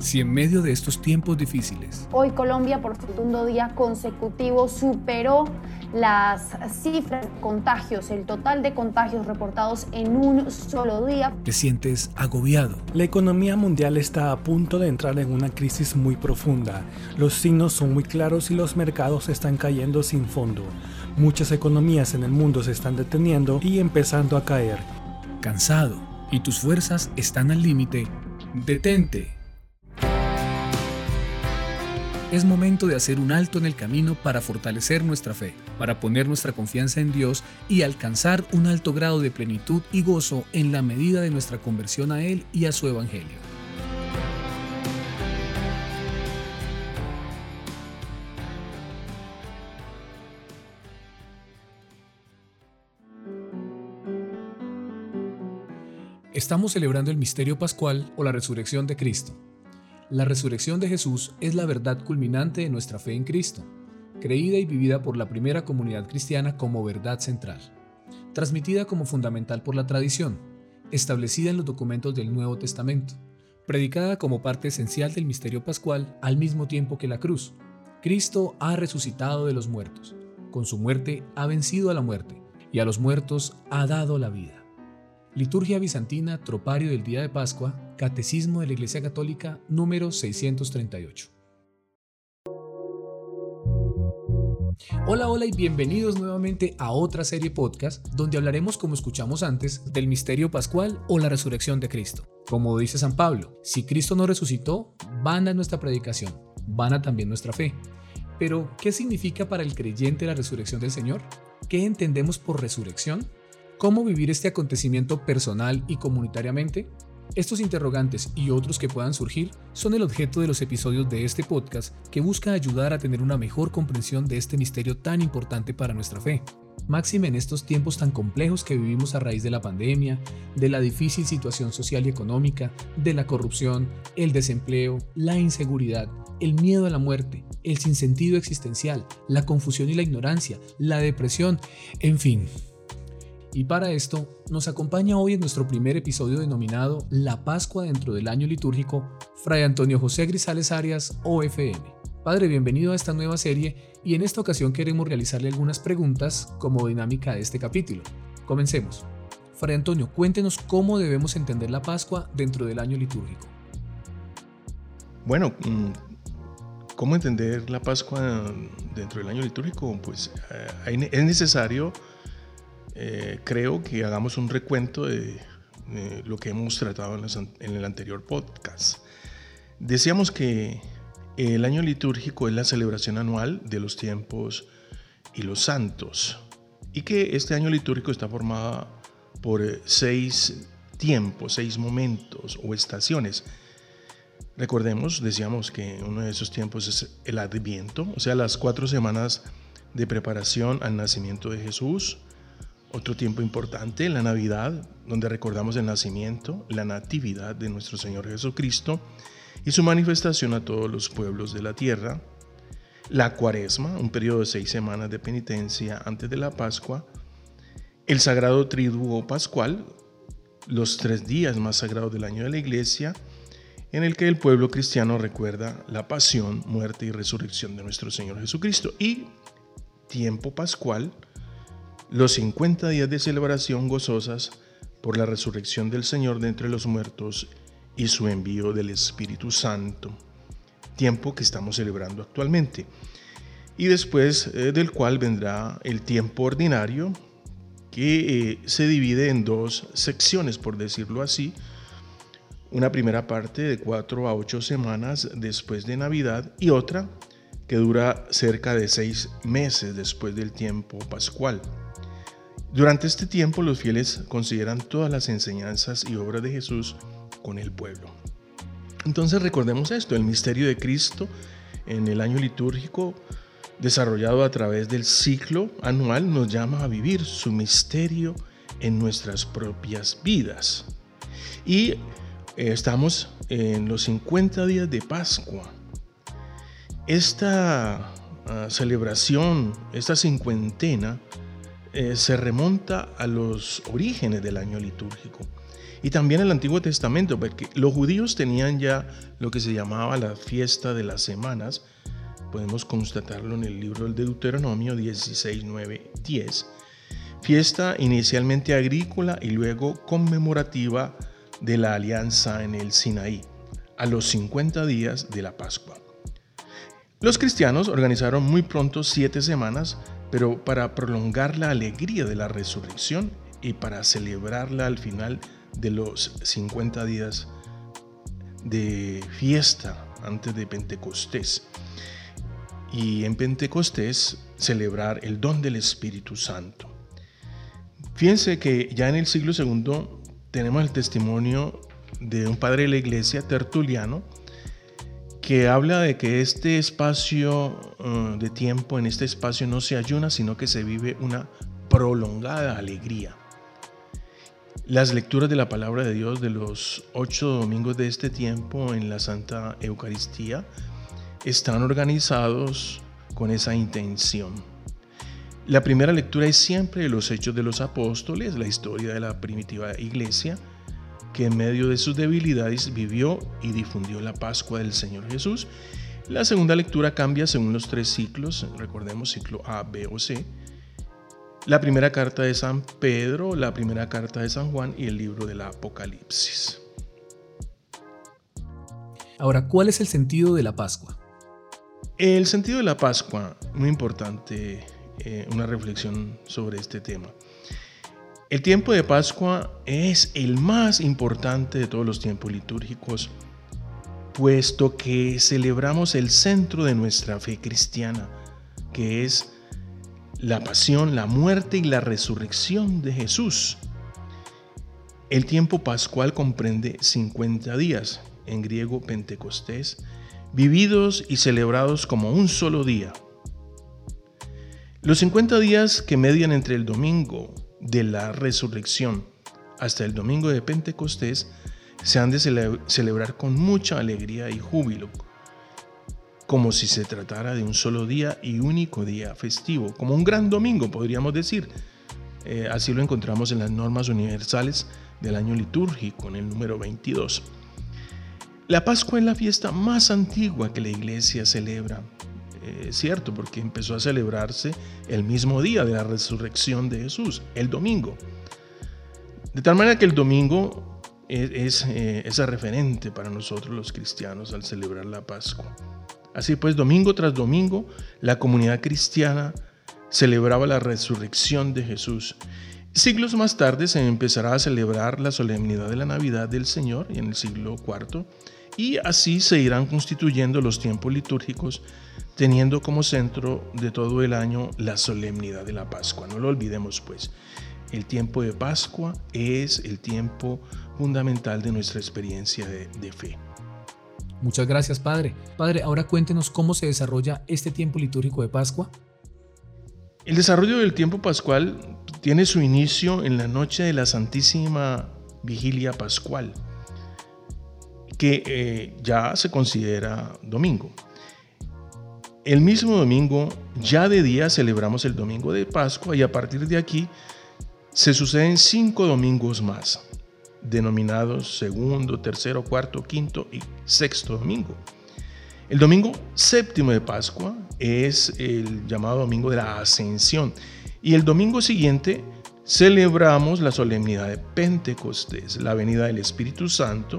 si en medio de estos tiempos difíciles. Hoy Colombia por segundo día consecutivo superó las cifras de contagios, el total de contagios reportados en un solo día. Te sientes agobiado. La economía mundial está a punto de entrar en una crisis muy profunda. Los signos son muy claros y los mercados están cayendo sin fondo. Muchas economías en el mundo se están deteniendo y empezando a caer. Cansado y tus fuerzas están al límite. Detente es momento de hacer un alto en el camino para fortalecer nuestra fe, para poner nuestra confianza en Dios y alcanzar un alto grado de plenitud y gozo en la medida de nuestra conversión a Él y a su Evangelio. Estamos celebrando el misterio pascual o la resurrección de Cristo. La resurrección de Jesús es la verdad culminante de nuestra fe en Cristo, creída y vivida por la primera comunidad cristiana como verdad central, transmitida como fundamental por la tradición, establecida en los documentos del Nuevo Testamento, predicada como parte esencial del misterio pascual al mismo tiempo que la cruz. Cristo ha resucitado de los muertos. Con su muerte ha vencido a la muerte y a los muertos ha dado la vida. Liturgia Bizantina, Tropario del Día de Pascua, Catecismo de la Iglesia Católica, número 638. Hola, hola y bienvenidos nuevamente a otra serie podcast donde hablaremos, como escuchamos antes, del misterio pascual o la resurrección de Cristo. Como dice San Pablo, si Cristo no resucitó, van a nuestra predicación, van a también nuestra fe. Pero, ¿qué significa para el creyente la resurrección del Señor? ¿Qué entendemos por resurrección? ¿Cómo vivir este acontecimiento personal y comunitariamente? Estos interrogantes y otros que puedan surgir son el objeto de los episodios de este podcast que busca ayudar a tener una mejor comprensión de este misterio tan importante para nuestra fe. Máxime en estos tiempos tan complejos que vivimos a raíz de la pandemia, de la difícil situación social y económica, de la corrupción, el desempleo, la inseguridad, el miedo a la muerte, el sinsentido existencial, la confusión y la ignorancia, la depresión, en fin, y para esto nos acompaña hoy en nuestro primer episodio denominado La Pascua dentro del año litúrgico, Fray Antonio José Grisales Arias, OFM. Padre, bienvenido a esta nueva serie y en esta ocasión queremos realizarle algunas preguntas como dinámica de este capítulo. Comencemos. Fray Antonio, cuéntenos cómo debemos entender la Pascua dentro del año litúrgico. Bueno, mm, ¿cómo entender la Pascua dentro del año litúrgico? Pues eh, es necesario eh, creo que hagamos un recuento de, lo que hemos tratado en, el anterior podcast. Decíamos que el año litúrgico es la celebración anual de los tiempos y los santos y que este año litúrgico está formado por eh, seis tiempos, seis momentos o estaciones. Recordemos, decíamos que uno de esos tiempos es el Adviento, o sea, las cuatro semanas de preparación al nacimiento de Jesús, otro tiempo importante, la Navidad, donde recordamos el nacimiento, la natividad de nuestro Señor Jesucristo y su manifestación a todos los pueblos de la tierra. La Cuaresma, un periodo de seis semanas de penitencia antes de la Pascua. El Sagrado Triduo Pascual, los tres días más sagrados del año de la Iglesia, en el que el pueblo cristiano recuerda la pasión, muerte y resurrección de nuestro Señor Jesucristo. Y tiempo pascual, los 50 días de celebración gozosas por la resurrección del Señor de entre los muertos y su envío del Espíritu Santo, tiempo que estamos celebrando actualmente, y después eh, del cual vendrá el tiempo ordinario, que eh, se divide en dos secciones, por decirlo así, una primera parte de cuatro a ocho semanas después de Navidad y otra que dura cerca de seis meses después del tiempo pascual. Durante este tiempo los fieles consideran todas las enseñanzas y obras de Jesús con el pueblo. Entonces recordemos esto, el misterio de Cristo en el año litúrgico desarrollado a través del ciclo anual nos llama a vivir su misterio en nuestras propias vidas. Y eh, estamos en los 50 días de Pascua. Esta ah, celebración, esta cincuentena, eh, se remonta a los orígenes del año litúrgico. Y también el Antiguo Testamento, porque los judíos tenían ya lo que se llamaba la fiesta de las semanas, podemos constatarlo en el libro del Deuteronomio 16, 9, 10, fiesta inicialmente agrícola y luego conmemorativa de la alianza en el Sinaí, a los 50 días de la Pascua. Los cristianos organizaron muy pronto siete semanas, pero para prolongar la alegría de la resurrección y para celebrarla al final de los 50 días de fiesta antes de Pentecostés. Y en Pentecostés celebrar el don del Espíritu Santo. Fíjense que ya en el siglo II tenemos el testimonio de un padre de la iglesia, Tertuliano, que habla de que este espacio uh, de tiempo, en este espacio no se ayuna, sino que se vive una prolongada alegría. Las lecturas de la palabra de Dios de los ocho domingos de este tiempo en la Santa Eucaristía están organizados con esa intención. La primera lectura es siempre los hechos de los apóstoles, la historia de la primitiva iglesia, que en medio de sus debilidades vivió y difundió la Pascua del Señor Jesús. La segunda lectura cambia según los tres ciclos, recordemos ciclo A, B o C. La primera carta de San Pedro, la primera carta de San Juan y el libro del Apocalipsis. Ahora, ¿cuál es el sentido de la Pascua? El sentido de la Pascua, muy importante, eh, una reflexión sobre este tema. El tiempo de Pascua es el más importante de todos los tiempos litúrgicos, puesto que celebramos el centro de nuestra fe cristiana, que es la pasión, la muerte y la resurrección de Jesús. El tiempo pascual comprende 50 días, en griego Pentecostés, vividos y celebrados como un solo día. Los 50 días que median entre el domingo de la resurrección hasta el domingo de Pentecostés se han de celebrar con mucha alegría y júbilo, como si se tratara de un solo día y único día festivo, como un gran domingo podríamos decir. Eh, así lo encontramos en las normas universales del año litúrgico, en el número 22. La Pascua es la fiesta más antigua que la iglesia celebra es eh, cierto, porque empezó a celebrarse el mismo día de la resurrección de Jesús, el domingo. De tal manera que el domingo es, eh, es, referente para nosotros los cristianos al celebrar la Pascua. Así pues, domingo tras domingo, la comunidad cristiana celebraba la resurrección de Jesús. Siglos más tarde se empezará a celebrar la solemnidad de la Navidad del Señor en el siglo IV y así se irán constituyendo los tiempos litúrgicos teniendo como centro de todo el año la solemnidad de la Pascua. No lo olvidemos pues, el tiempo de Pascua es el tiempo fundamental de nuestra experiencia de, fe. Muchas gracias, Padre. Padre, ahora cuéntenos cómo se desarrolla este tiempo litúrgico de Pascua. El desarrollo del tiempo pascual tiene su inicio en la noche de la Santísima Vigilia Pascual, que eh, ya se considera domingo. El mismo domingo, ya de día, celebramos el domingo de Pascua y a partir de aquí se suceden cinco domingos más, denominados segundo, tercero, cuarto, quinto y sexto domingo. El domingo séptimo de Pascua es el llamado domingo de la Ascensión y el domingo siguiente celebramos la solemnidad de Pentecostés, la venida del Espíritu Santo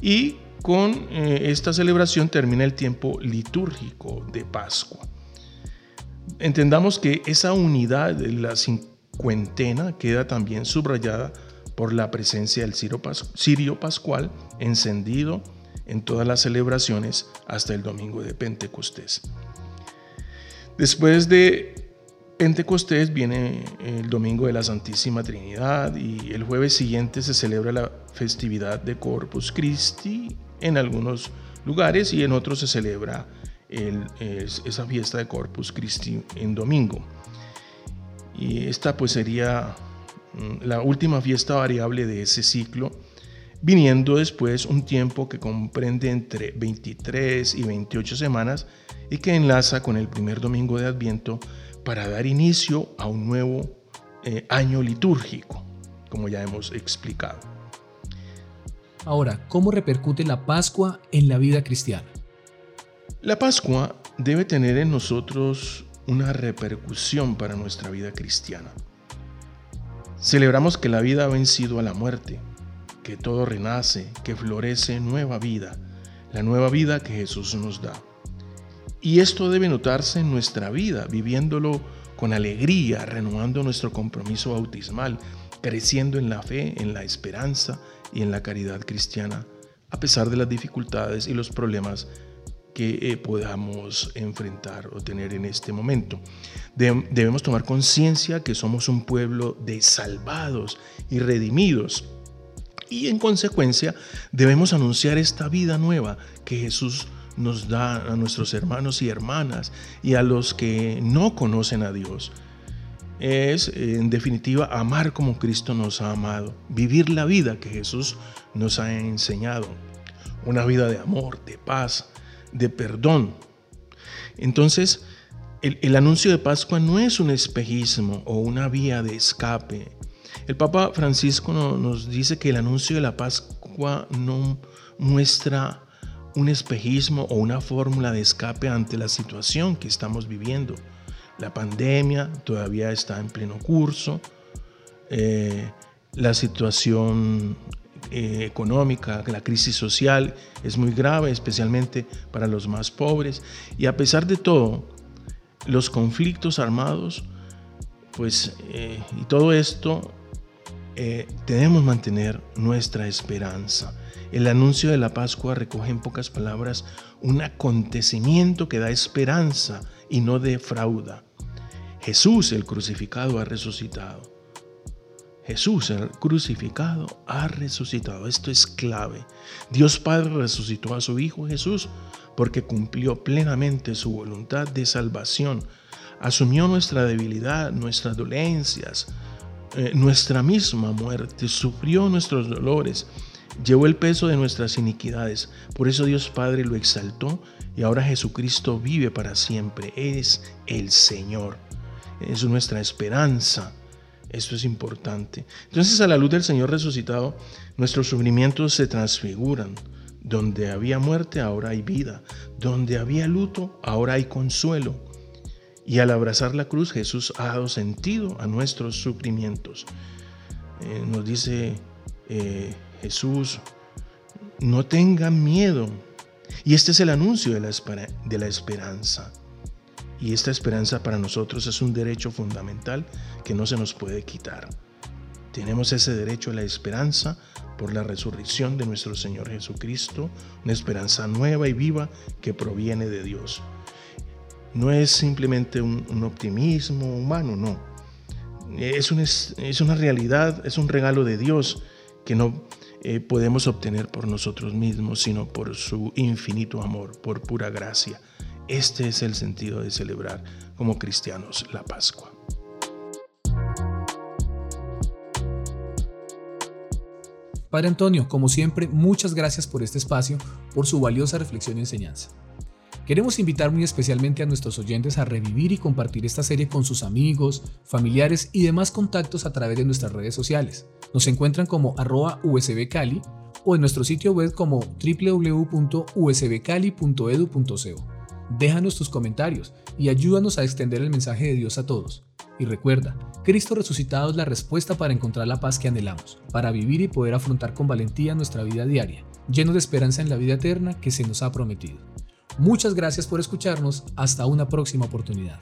y con eh, esta celebración termina el tiempo litúrgico de Pascua. Entendamos que esa unidad de la cincuentena queda también subrayada por la presencia del cirio pascual encendido en todas las celebraciones hasta el domingo de Pentecostés. Después de Pentecostés viene el domingo de la Santísima Trinidad y el jueves siguiente se celebra la festividad de Corpus Christi en algunos lugares y en otros se celebra esa fiesta de Corpus Christi en domingo. Y esta pues sería mm, la última fiesta variable de ese ciclo, viniendo después un tiempo que comprende entre 23 y 28 semanas y que enlaza con el primer domingo de Adviento para dar inicio a un nuevo eh, año litúrgico, como ya hemos explicado. Ahora, ¿cómo repercute la Pascua en la vida cristiana? La Pascua debe tener en nosotros una repercusión para nuestra vida cristiana. Celebramos que la vida ha vencido a la muerte, que todo renace, que florece nueva vida, la nueva vida que Jesús nos da. Y esto debe notarse en nuestra vida, viviéndolo con alegría, renovando nuestro compromiso bautismal, creciendo en la fe, en la esperanza y en la caridad cristiana, a pesar de las dificultades y los problemas que eh, podamos enfrentar o tener en este momento. debemos tomar conciencia que somos un pueblo de salvados y redimidos. Y en consecuencia debemos anunciar esta vida nueva que Jesús nos da a nuestros hermanos y hermanas y a los que no conocen a Dios. Es, en definitiva, amar como Cristo nos ha amado, vivir la vida que Jesús nos ha enseñado, una vida de amor, de paz, de perdón. Entonces, el, anuncio de Pascua no es un espejismo o una vía de escape. El Papa Francisco nos dice que el anuncio de la Pascua no muestra un espejismo o una fórmula de escape ante la situación que estamos viviendo. La pandemia todavía está en pleno curso. Eh, la situación eh, económica, la crisis social es muy grave, especialmente para los más pobres. Y a pesar de todo, los conflictos armados, pues, eh, y todo esto, eh, debemos mantener nuestra esperanza. El anuncio de la Pascua recoge en pocas palabras un acontecimiento que da esperanza y no defrauda. Jesús el crucificado ha resucitado. Jesús, el crucificado, ha resucitado. Esto es clave. Dios Padre resucitó a su Hijo Jesús porque cumplió plenamente su voluntad de salvación. Asumió nuestra debilidad, nuestras dolencias, eh, nuestra misma muerte, sufrió nuestros dolores, llevó el peso de nuestras iniquidades. Por eso Dios Padre lo exaltó y ahora Jesucristo vive para siempre. Es el Señor. Es nuestra esperanza. Esto es importante. Entonces a la luz del Señor resucitado, nuestros sufrimientos se transfiguran. Donde había muerte, ahora hay vida. Donde había luto, ahora hay consuelo. Y al abrazar la cruz, Jesús ha dado sentido a nuestros sufrimientos. Eh, nos dice eh, Jesús, no tengan miedo. Y este es el anuncio de la, de la esperanza. Y esta esperanza para nosotros es un derecho fundamental que no se nos puede quitar. Tenemos ese derecho a la esperanza por la resurrección de nuestro Señor Jesucristo, una esperanza nueva y viva que proviene de Dios. No es simplemente un, optimismo humano, no. Es, una realidad, es un regalo de Dios que no eh, podemos obtener por nosotros mismos, sino por su infinito amor, por pura gracia. Este es el sentido de celebrar como cristianos la Pascua. Padre Antonio, como siempre, muchas gracias por este espacio, por su valiosa reflexión y enseñanza. Queremos invitar muy especialmente a nuestros oyentes a revivir y compartir esta serie con sus amigos, familiares y demás contactos a través de nuestras redes sociales. Nos encuentran como arroba usbcali o en nuestro sitio web como www.usbcali.edu.co. Déjanos tus comentarios y ayúdanos a extender el mensaje de Dios a todos. Y recuerda, Cristo resucitado es la respuesta para encontrar la paz que anhelamos, para vivir y poder afrontar con valentía nuestra vida diaria, lleno de esperanza en la vida eterna que se nos ha prometido. Muchas gracias por escucharnos, hasta una próxima oportunidad.